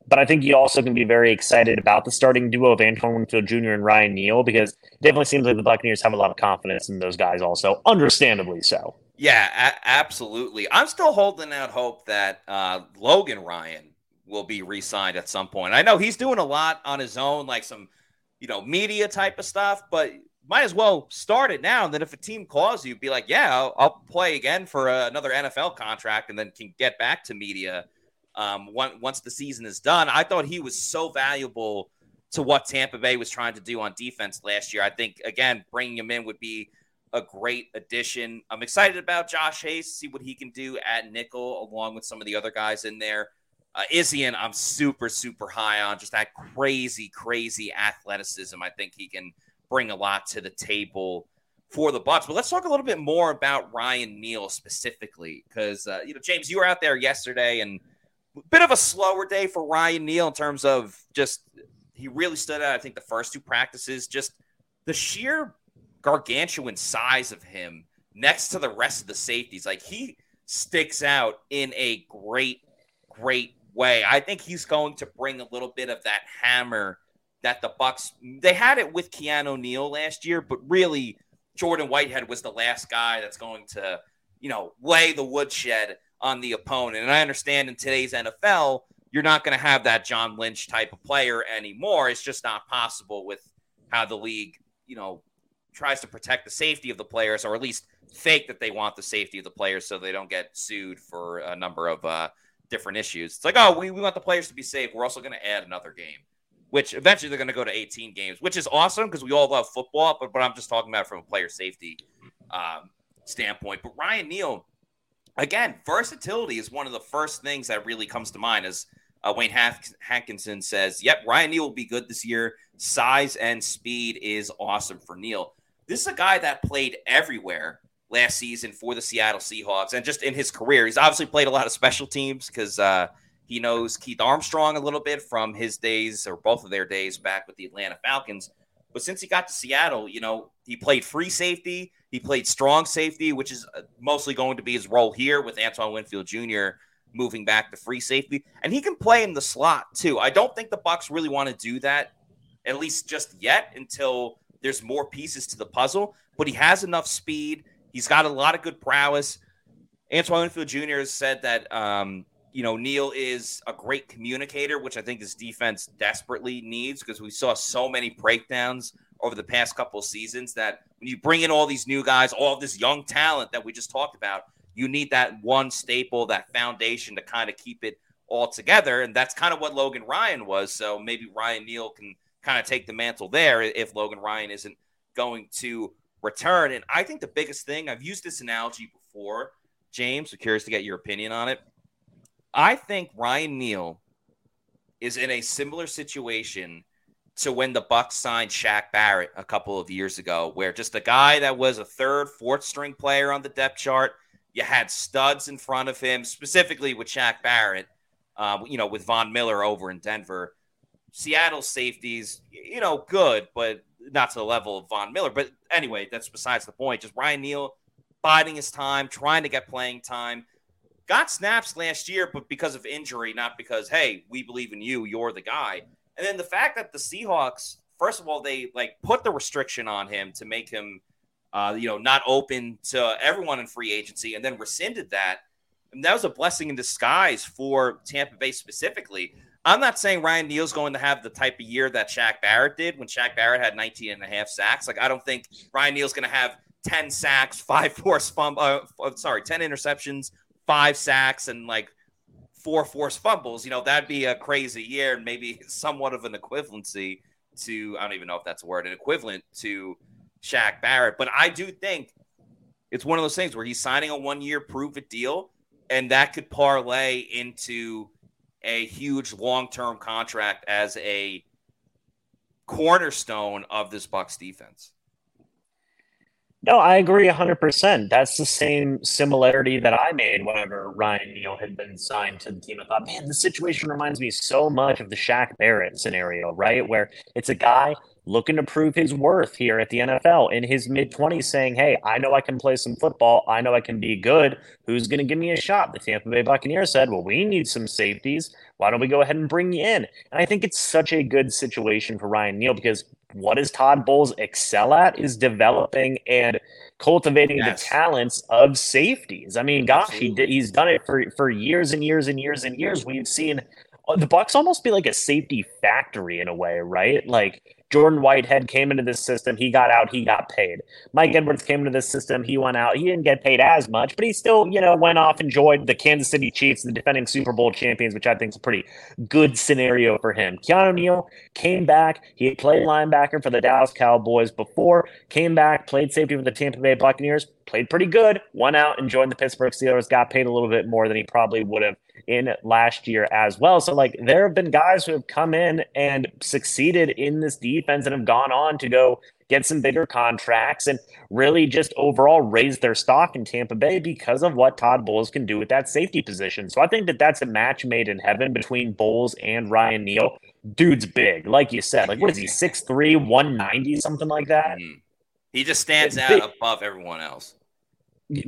But I think you also can be very excited about the starting duo of Antoine Winfield Jr. and Ryan Neal because definitely seems like the Buccaneers have a lot of confidence in those guys, also, understandably so. Yeah, a- absolutely. I'm still holding out hope that uh, Logan Ryan will be re signed at some point. I know he's doing a lot on his own, like some, you know, media type of stuff, but might as well start it now. And then if a team calls you, be like, yeah, I'll, I'll play again for uh, another NFL contract and then can get back to media um, once the season is done. I thought he was so valuable to what Tampa Bay was trying to do on defense last year. I think, again, bringing him in would be a great addition. I'm excited about Josh Hayes, see what he can do at nickel along with some of the other guys in there. Uh, Izien, I'm super, super high on just that crazy, crazy athleticism. I think he can bring a lot to the table for the Bucs. But let's talk a little bit more about Ryan Neal specifically, because uh, you know, James, you were out there yesterday, and a bit of a slower day for Ryan Neal in terms of just he really stood out. I think the first two practices, just the sheer gargantuan size of him next to the rest of the safeties, like he sticks out in a great, great way. I think he's going to bring a little bit of that hammer that the Bucs they had it with Keanu Neal last year, but really Jordan Whitehead was the last guy that's going to, you know, lay the woodshed on the opponent. And I understand in today's NFL, you're not going to have that John Lynch type of player anymore. It's just not possible with how the league, you know, tries to protect the safety of the players, or at least fake that they want the safety of the players so they don't get sued for a number of uh, different issues. It's like, oh, we, we want the players to be safe. We're also going to add another game which eventually they're going to go to 18 games, which is awesome because we all love football. But, but I'm just talking about from a player safety um, standpoint. But Ryan Neal, again, versatility is one of the first things that really comes to mind. As uh, Wayne Hankinson says, "Yep, Ryan Neal will be good this year. Size and speed is awesome for Neal. This is a guy that played everywhere." Last season for the Seattle Seahawks, and just in his career, he's obviously played a lot of special teams because uh, he knows Keith Armstrong a little bit from his days or both of their days back with the Atlanta Falcons. But since he got to Seattle, you know, he played free safety, he played strong safety, which is uh, mostly going to be his role here with Antoine Winfield Jr. moving back to free safety, and he can play in the slot too. I don't think the Bucs really want to do that, at least just yet, until there's more pieces to the puzzle. But he has enough speed. He's got a lot of good prowess. Antoine Winfield Jr. has said that um, you know, Neal is a great communicator, which I think his defense desperately needs because we saw so many breakdowns over the past couple seasons that when you bring in all these new guys, all this young talent that we just talked about, you need that one staple, that foundation to kind of keep it all together. And that's kind of what Logan Ryan was. So maybe Ryan Neal can kind of take the mantle there if Logan Ryan isn't going to return. And I think the biggest thing, I've used this analogy before, James, I'm curious to get your opinion on it I think Ryan Neal is in a similar situation to when the Bucs signed Shaq Barrett a couple of years ago, where just a guy that was a third, fourth string player on the depth chart, you had studs in front of him, specifically with Shaq Barrett, um, you know, with Von Miller over in Denver. Seattle safeties, you know, good, but not to the level of Von Miller. But anyway, that's besides the point. Just Ryan Neal biding his time, trying to get playing time got snaps last year, but because of injury, not because, hey, we believe in you, you're the guy. And then the fact that the Seahawks, first of all, they like put the restriction on him to make him, uh, you know, not open to everyone in free agency, and then rescinded that. And that was a blessing in disguise for Tampa Bay specifically. I'm not saying Ryan Neal's going to have the type of year that Shaq Barrett did when Shaq Barrett had 19 and a half sacks. Like, I don't think Ryan Neal's going to have 10 sacks, *laughs* five forced fumble, uh, sorry, 10 interceptions, five sacks and like four forced fumbles, you know, that'd be a crazy year and maybe *laughs* somewhat of an equivalency to, I don't even know if that's a word, an equivalent to Shaq Barrett. But I do think it's one of those things where he's signing a one year prove it deal, and that could parlay into a huge long term contract as a cornerstone of this Bucs defense. No, I agree 100%. That's the same similarity that I made whenever Ryan Neal had been signed to the team. I thought, man, the situation reminds me so much of the Shaq Barrett scenario, right? Where it's a guy looking to prove his worth here at the NFL in his mid 20s, saying, Hey, I know I can play some football. I know I can be good. Who's going to give me a shot? The Tampa Bay Buccaneers said, Well, we need some safeties. Why don't we go ahead and bring you in? And I think it's such a good situation for Ryan Neal because what does Todd Bowles excel at is developing and cultivating yes. the talents of safeties. I mean, gosh, he did, he's done it for for years and years and years and years. We've seen uh, the Bucs almost be like a safety factory in a way, right? Like Jordan Whitehead came into this system. He got out. He got paid. Mike Edwards came into this system. He went out. He didn't get paid as much, but he still, you know, went off, and enjoyed the Kansas City Chiefs, the defending Super Bowl champions, which I think is a pretty good scenario for him. Keanu Neal came back. He had played linebacker for the Dallas Cowboys before, came back, played safety for the Tampa Bay Buccaneers, played pretty good, went out and joined the Pittsburgh Steelers, got paid a little bit more than he probably would have in last year as well. So, like, there have been guys who have come in and succeeded in this defense and have gone on to go get some bigger contracts and really just overall raise their stock in Tampa Bay because of what Todd Bowles can do with that safety position. So, I think that that's a match made in heaven between Bowles and Ryan Neal. Dude's big, like you said. Like, what is he, 6'3, 190, something like that? Mm-hmm. He just stands out above everyone else.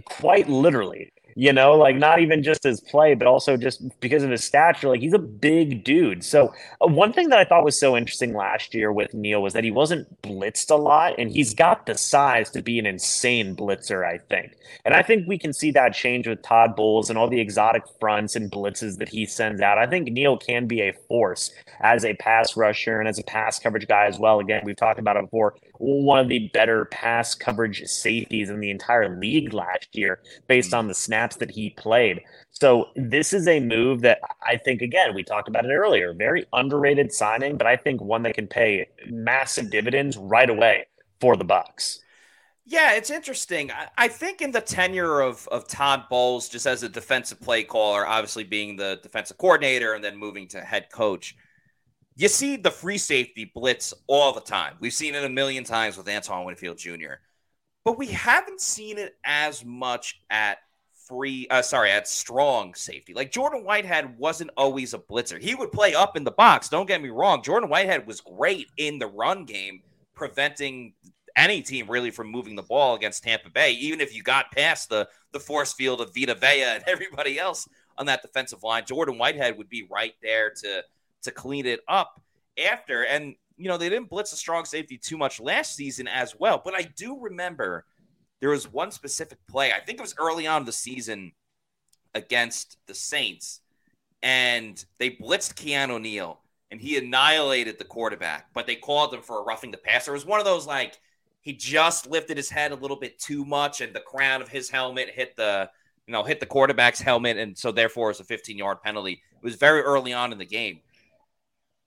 Quite literally you know, like not even just his play, but also just because of his stature. Like he's a big dude. So uh, one thing that I thought was so interesting last year with Neal was that he wasn't blitzed a lot, and he's got the size to be an insane blitzer. I think, and I think we can see that change with Todd Bowles and all the exotic fronts and blitzes that he sends out. I think Neal can be a force as a pass rusher and as a pass coverage guy as well. Again, we've talked about it before. One of the better pass coverage safeties in the entire league last year, based mm. on the snaps that he played. So this is a move that I think again we talked about it earlier, very underrated signing, but I think one that can pay massive dividends right away for the Bucs. Yeah, it's interesting. I, I think in the tenure of of Todd Bowles, just as a defensive play caller, obviously being the defensive coordinator and then moving to head coach, you see the free safety blitz all the time. We've seen it a million times with Antoine Winfield Jr., but we haven't seen it as much at free, uh, sorry, at strong safety. Like Jordan Whitehead wasn't always a blitzer. He would play up in the box. Don't get me wrong. Jordan Whitehead was great in the run game, preventing any team really from moving the ball against Tampa Bay. Even if you got past the the force field of Vita Vea and *laughs* everybody else on that defensive line, Jordan Whitehead would be right there to to clean it up after. And you know they didn't blitz a strong safety too much last season as well. But I do remember there was one specific play, I think it was early on the season against the Saints, and they blitzed Keanu Neal and he annihilated the quarterback, but they called him for a roughing the passer. It was one of those like he just lifted his head a little bit too much, and the crown of his helmet hit the you know hit the quarterback's helmet, and so therefore it's a 15 yard penalty. It was very early on in the game.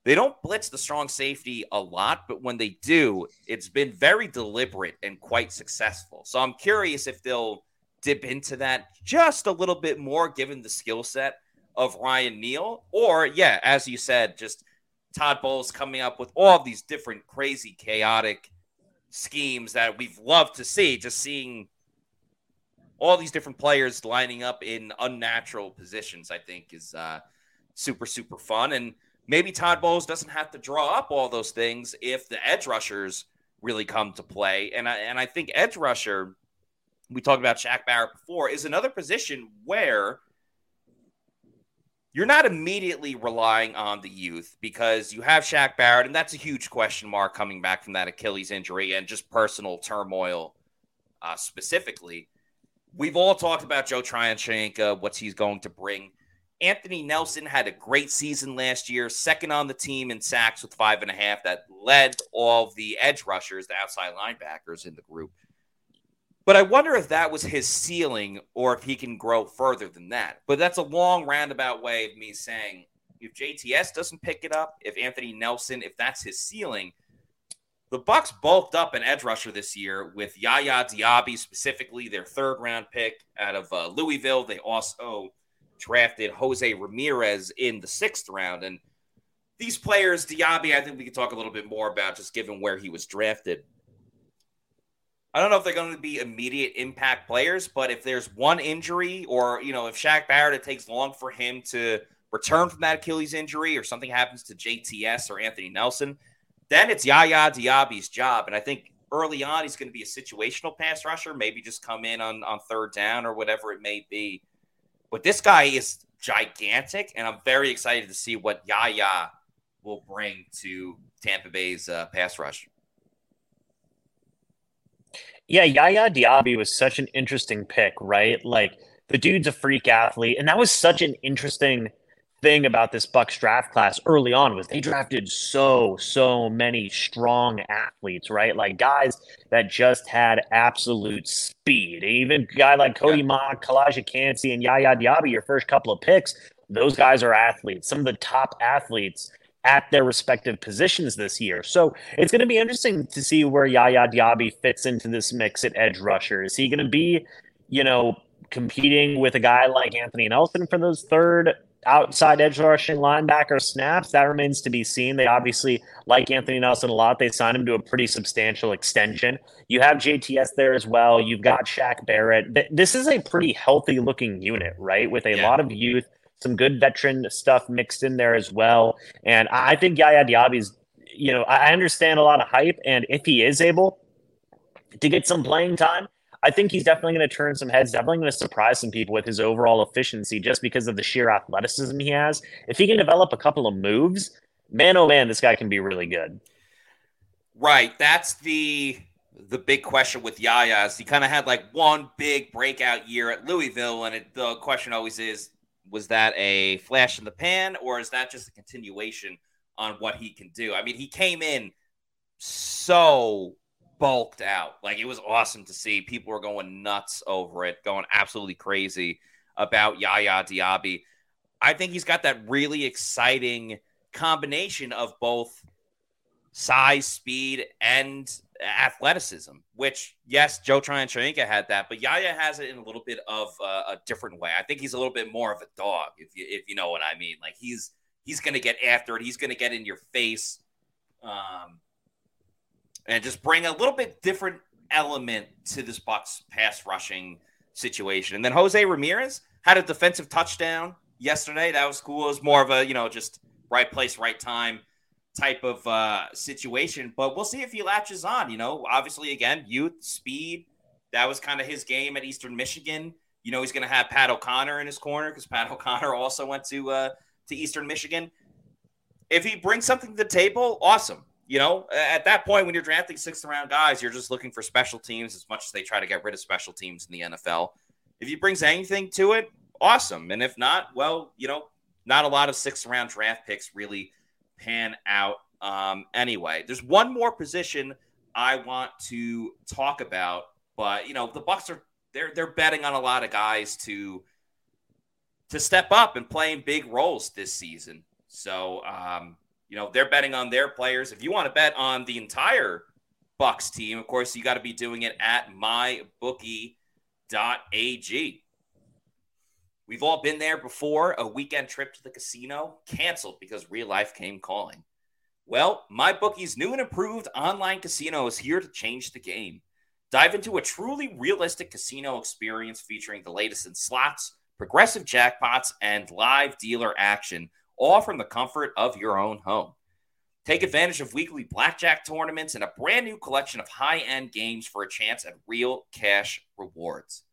They don't blitz the strong safety a lot, but when they do, it's been very deliberate and quite successful. So I'm curious if they'll dip into that just a little bit more given the skill set of Ryan Neal. Or, yeah, as you said, just Todd Bowles coming up with all these different crazy, chaotic schemes that we've loved to see, just seeing all these different players lining up in unnatural positions, I think is uh, super, super fun. And maybe Todd Bowles doesn't have to draw up all those things if the edge rushers really come to play. And I and I think edge rusher, we talked about Shaq Barrett before, is another position where you're not immediately relying on the youth because you have Shaq Barrett, and that's a huge question mark coming back from that Achilles injury and just personal turmoil uh, specifically. We've all talked about Joe Tryon-Shoyinka, what he's going to bring. Anthony Nelson had a great season last year, second on the team in sacks with five and a half. That led all the edge rushers, the outside linebackers in the group. But I wonder if that was his ceiling or if he can grow further than that. But that's a long roundabout way of me saying if JTS doesn't pick it up, if Anthony Nelson, if that's his ceiling, the Bucs bulked up an edge rusher this year with Yaya Diaby, specifically their third round pick out of uh, Louisville. They also drafted Jose Ramirez in the sixth round. And these players, Diaby, I think we could talk a little bit more about just given where he was drafted. I don't know if they're going to be immediate impact players, but if there's one injury or, you know, if Shaq Barrett, it takes long for him to return from that Achilles injury or something happens to JTS or Anthony Nelson, then it's Yaya Diaby's job. And I think early on, he's going to be a situational pass rusher, maybe just come in on, on third down or whatever it may be. But this guy is gigantic, and I'm very excited to see what Yaya will bring to Tampa Bay's uh, pass rush. Yeah, Yaya Diaby was such an interesting pick, right? Like the dude's a freak athlete, and that was such an interesting thing about this Bucs draft class early on was they drafted so so many strong athletes, right? Like guys that just had absolute speed. Even guy like Cody. Mauch, Calijah Kancey, and Yaya Diaby, your first couple of picks, those guys are athletes. Some of the top athletes at their respective positions this year. So it's going to be interesting to see where Yaya Diaby fits into this mix at edge rusher. Is he going to be, you know, competing with a guy like Anthony Nelson for those third outside edge rushing linebacker snaps. That remains to be seen. They obviously like Anthony Nelson a lot. They signed him to a pretty substantial extension. You have JTS there as well. You've got Shaq Barrett. This is a pretty healthy looking unit, right? With a yeah. lot of youth, some good veteran stuff mixed in there as well. And I think Yaya Diaby's, you know, I understand a lot of hype. And if he is able to get some playing time, I think he's definitely going to turn some heads, definitely going to surprise some people with his overall efficiency just because of the sheer athleticism he has. If he can develop a couple of moves, man, oh man, this guy can be really good. Right. That's the the big question with Yaya is he kind of had like one big breakout year at Louisville, and it, the question always is, was that a flash in the pan, or is that just a continuation on what he can do? I mean, he came in so bulked out. Like it was awesome to see. People were going nuts over it, going absolutely crazy about Yaya Diaby. I think he's got that really exciting combination of both size, speed, and athleticism. Which, yes, Joe Tryon-Shoyinka had that, but Yaya has it in a little bit of a different way. I think he's a little bit more of a dog, if you if you know what I mean. Like he's he's going to get after it. He's going to get in your face. Um, and just bring a little bit different element to this Bucs pass rushing situation. And then Jose Ramirez had a defensive touchdown yesterday. That was cool. It was more of a, you know, just right place, right time type of uh, situation. But we'll see if he latches on. You know, obviously, again, youth, speed. That was kind of his game at Eastern Michigan. You know, he's going to have Pat O'Connor in his corner because Pat *laughs* O'Connor also went to uh, to Eastern Michigan. If he brings something to the table, awesome. You know, at that point, when you're drafting sixth round guys, you're just looking for special teams as much as they try to get rid of special teams in the NFL. If he brings anything to it, awesome. And if not, well, you know, not a lot of sixth round draft picks really pan out um, anyway. There's one more position I want to talk about, but you know, the Bucs are they're they're betting on a lot of guys to to step up and play in big roles this season. So um, you know, they're betting on their players. If you want to bet on the entire Bucs team, of course, you got to be doing it at mybookie.ag. We've all been there before. A weekend trip to the casino canceled because real life came calling. Well, MyBookie's new and improved online casino is here to change the game. Dive into a truly realistic casino experience featuring the latest in slots, progressive jackpots, and live dealer action all from the comfort of your own home. Take advantage of weekly blackjack tournaments and a brand new collection of high end games for a chance at real cash rewards.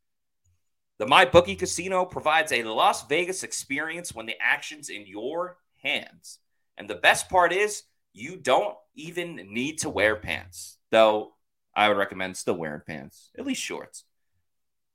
The MyBookie Casino provides a Las Vegas experience when the action's in your hands. And the best part is, you don't even need to wear pants, though I would recommend still wearing pants, at least shorts.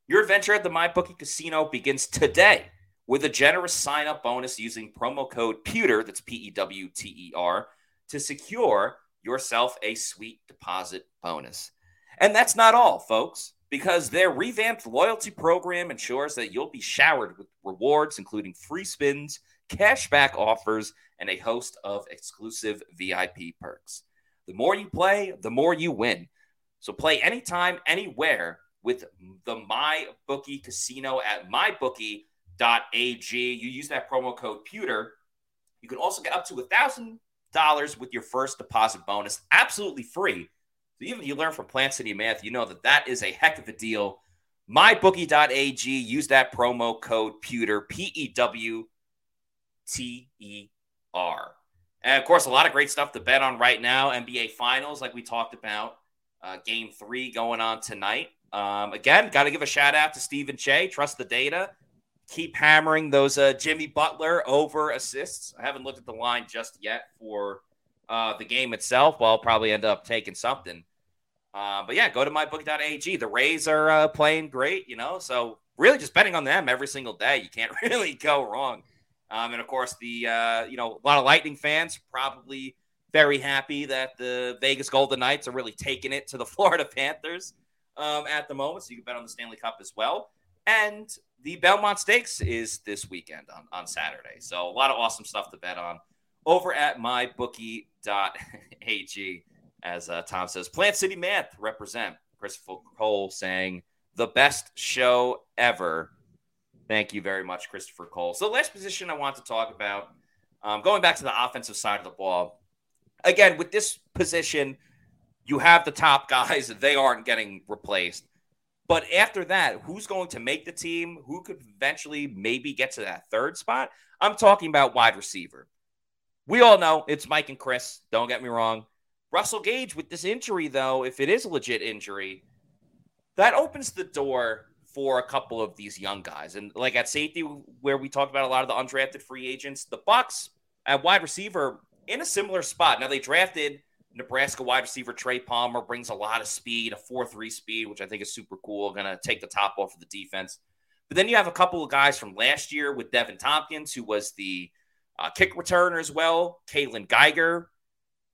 Your adventure at the MyBookie Casino begins today with a generous sign up bonus using promo code PEWTER, that's P E W T E R, to secure yourself a sweet deposit bonus. And that's not all, folks, because their revamped loyalty program ensures that you'll be showered with rewards, including free spins, cashback offers, and a host of exclusive VIP perks. The more you play, the more you win. So play anytime, anywhere with the MyBookie Casino at MyBookie ag. You use that promo code Pewter. You can also get up to a thousand dollars with your first deposit bonus, absolutely free. So even if you learn from Plant City Math, you know that that is a heck of a deal. MyBookie.ag. Use that promo code Pewter. P E W T E R. And of course, a lot of great stuff to bet on right now. NBA Finals, like we talked about, uh, Game Three going on tonight. Um, again, got to give a shout out to Stephen Che. Trust the data keep hammering those uh, Jimmy Butler over assists. I haven't looked at the line just yet for uh, the game itself. Well, I'll probably end up taking something. Uh, but yeah, go to mybook.ag. The Rays are uh, playing great, you know, so really just betting on them every single day. You can't *laughs* really go wrong Um, and of course, the uh, you know a lot of Lightning fans probably very happy that the Vegas Golden Knights are really taking it to the *laughs* Florida Panthers um, at the moment. So you can bet on the Stanley Cup as well. And the Belmont Stakes is this weekend on, on Saturday. So a lot of awesome stuff to bet on over at mybookie.ag. As uh, Tom says, Plant City Math represent Christopher Cole saying the best show ever. Thank you very much, Christopher Cole. So last position I want to talk about, um, going back to the offensive side of the ball, again, with this position, you have the top *laughs* guys, they aren't getting replaced. But after that, who's going to make the team? Who could eventually maybe get to that third spot? I'm talking about wide receiver. We all know it's Mike and Chris. Don't get me wrong. Russell Gage with this injury, though, if it is a legit injury, that opens the door for a couple of these young guys. And like at safety, where we talked about a lot of the undrafted free agents, the Bucs at wide receiver in a similar spot. Now they drafted Nebraska wide receiver Trey Palmer brings a lot of speed, a 4 3 speed, which I think is super cool. Going to take the top off of the defense. But then you have a couple of guys from last year with Deven Thompkins, who was the uh, kick returner as well. Kaylon Geiger,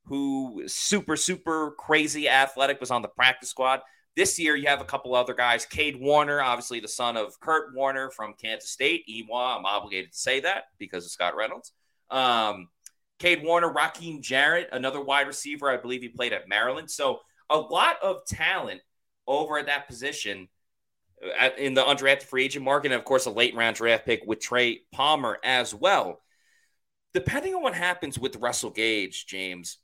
who is super, super crazy athletic, was on the practice squad. This year, you have a couple other guys. Cade Warner, obviously the son of Kurt Warner from Kansas State. Ewa, I'm obligated to say that because of Scott Reynolds. Um, Cade Warner, Rakim Jarrett, another wide receiver. I believe he played at Maryland. So a lot of talent over at that position uh, in the undrafted free agent market. And of course, a late round draft pick with Trey Palmer as well. Depending on what happens with Russell Gage, James,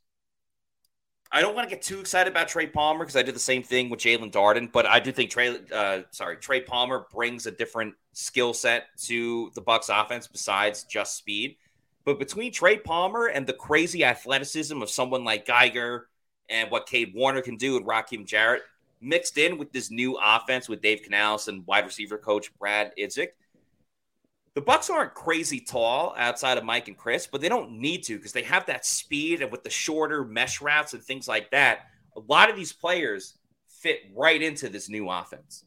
I don't want to get too excited about Trey Palmer because I did the same thing with Jaelon Darden, but I do think Trey, uh, sorry, Trey Palmer brings a different skill set to the Bucs offense besides just speed. But between Trey Palmer and the crazy athleticism of someone like Geiger and what Cade Warner can do with Rakim Jarrett, mixed in with this new offense with Dave Canales and wide receiver coach Brad Idzik, the Bucs aren't crazy tall outside of Mike and Chris, but they don't need to because they have that speed and with the shorter mesh routes and things like that. A lot of these players fit right into this new offense.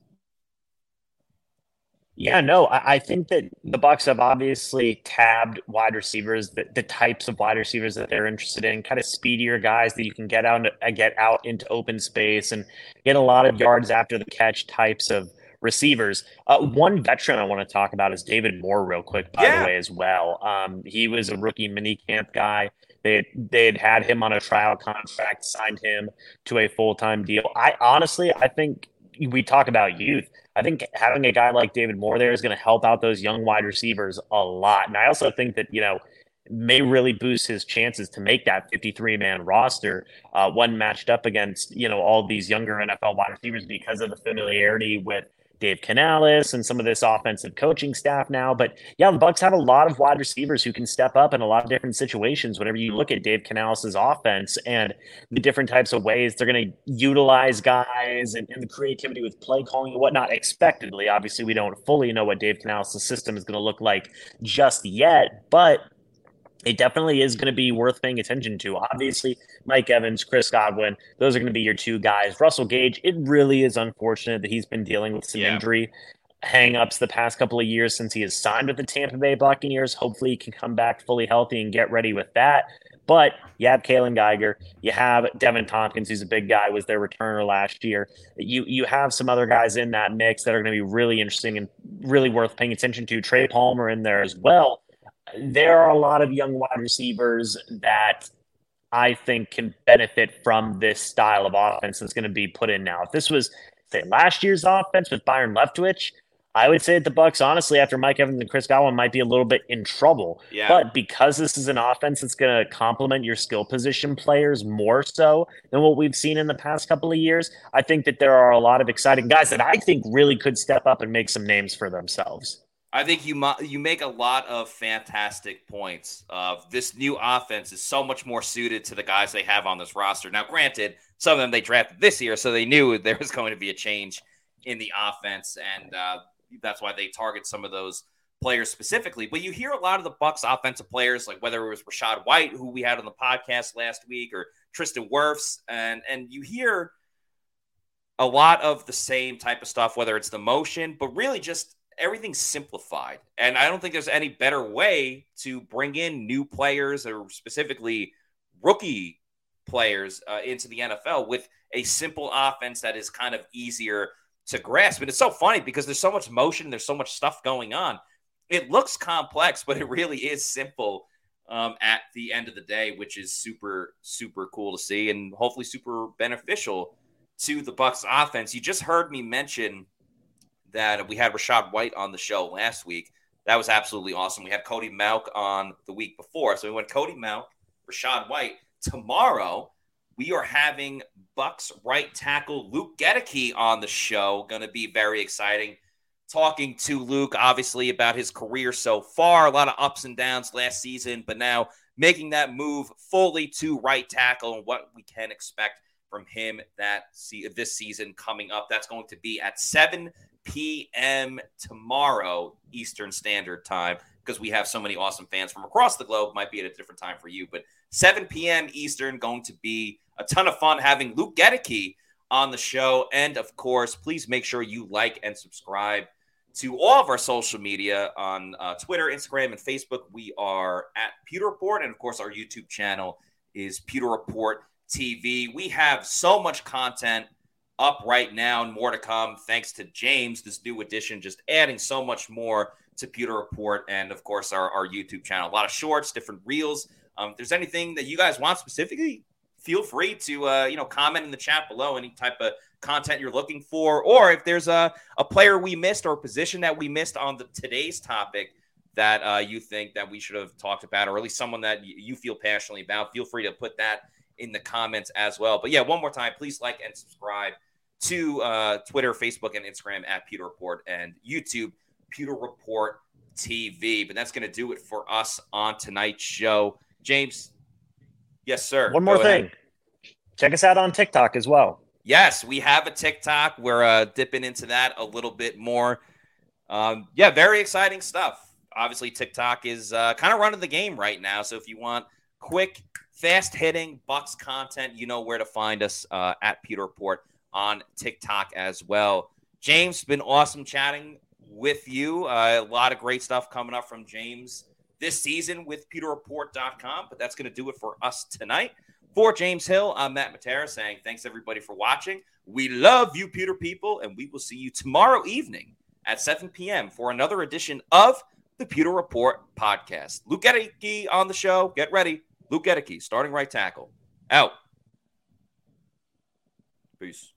Yeah, no, I, I, think that the Bucs have obviously tabbed wide receivers, the, the, types of wide receivers that they're interested in, kind of speedier guys that you can get out uh, get out into open space and get a lot of yards after the catch types of receivers. Uh, one veteran I want to talk about is David Moore, real quick, by yeah. the way, as well. Um, he was a rookie mini camp guy. They had, they had had him on a trial contract, signed him to a full time deal. I honestly, I think we talk about youth. I think having a guy like David Moore there is going to help out those young wide receivers a lot. And I also think that, you know, may really boost his chances to make that 53 man roster uh, when matched up against, you know, all these younger NFL wide receivers because of the familiarity with Dave Canales and some of this offensive coaching staff now. But yeah, the Bucs have a lot of wide receivers who can step up in a lot of different situations. Whenever you look at Dave Canales' offense and the different types of ways they're going to utilize guys and, and, the creativity with play calling and whatnot, expectedly. Obviously, we don't fully know what Dave Canales' system is going to look like just yet, but it definitely is going to be worth paying attention to. Obviously, Mike Evans, Chris Godwin, those are going to be your two guys. Russell Gage, it really is unfortunate that he's been dealing with some yeah. injury hangups the past couple of years since he has signed with the Tampa Bay Buccaneers. Hopefully, he can come back fully healthy and get ready with that. But you have Kaylon Geiger, you have Deven Thompkins, who's a big guy, was their returner last year. You you have some other guys in that mix that are going to be really interesting and really worth paying attention to. Trey Palmer in there as well there are a lot of young wide receivers that I think can benefit from this style of offense that's going to be put in now. If this was say last year's offense with Byron Leftwich, I would say that the Bucs, honestly, after Mike Evans and Chris Godwin, might be a little bit in trouble. Yeah. But because this is an offense that's going to complement your skill position players more so than what we've seen in the past couple of years, I think that there are a lot of exciting guys that I think really could step up and make some names for themselves. I think you you make a lot of fantastic points. Of this new offense is so much more suited to the guys they have on this roster. Now, granted, some of them they drafted this year, so they knew *laughs* there was going to be a change in the offense, and uh, that's why they target some of those players specifically. But you hear a lot of the Bucs offensive players, like whether it was Rachaad White, who we had on the podcast last week, or Tristan Wirfs, and and you hear a lot of the same type of stuff, whether it's the motion, but really just everything's simplified. And I don't think there's any better way to bring in new players or specifically rookie players uh, into the NFL with a simple offense that is kind of easier to grasp. And it's so funny because there's so much motion, there's so much stuff going on. It looks complex, *laughs* but it really is simple um, at the end of the day, which is super, super cool to see and hopefully super beneficial to the Bucs offense. You just heard me mention that we had Rachaad White on the show last week. That was absolutely awesome. We had Cody Mauch on the week before. So we went Cody Mauch, Rachaad White. Tomorrow, we are having Bucs right tackle Luke Goedeke on the show. Going to be very exciting. Talking to Luke, obviously, about his career so far. A lot of ups and downs last season, but now making that move fully to right tackle and what we can expect from him that see this season coming up. That's going to be at 7 p.m. tomorrow Eastern Standard Time because we have so many awesome fans from across the globe. Might be at a different time for you, but 7 p.m. Eastern going to be a ton of fun having Luke Goedeke on the show. And of course, please make sure you like and subscribe to all of our social media on uh, Twitter, Instagram, and Facebook. We are at Pewter Report, and of course, our YouTube channel is Pewter Report TV. We have so much content up right now and more to come thanks to James, this new edition, just adding so much more to Pewter Report and, of course, our, our YouTube channel. A lot of shorts, different reels. Um, if there's anything that you guys want specifically, feel free to uh, you know comment in the chat below any type of content you're looking for, or if there's a, a player we missed or a position that we missed on the today's topic that uh, you think that we should have talked about, or at least someone that you feel passionately about, feel free to put that in the comments as well. But yeah, one more time, please like and subscribe to uh, Twitter, Facebook, and Instagram at Pewter Report and YouTube, Pewter Report TV. But that's going to do it for us on tonight's show. James, yes, sir. One more thing. Check us out on TikTok as well. Yes, we have a TikTok. We're uh, dipping into that a little bit more. Um, yeah, very exciting stuff. Obviously, TikTok is uh, kind of running the game right now. So if you want quick, fast hitting Bucs content, you know where to find us uh, at Pewter Report on TikTok as well. James, been awesome chatting with you. Uh, a lot of great stuff coming up from James this season with pewterreport.com, but that's going to do it for us tonight. For James Hill, I'm Matt Matera saying thanks everybody for watching. We love you, Peter people, and we will see you tomorrow evening at 7 p.m. for another edition of the Pewter Report podcast. Luke Goedeke on the show. Get ready. Luke Goedeke, starting right tackle. Out. Peace.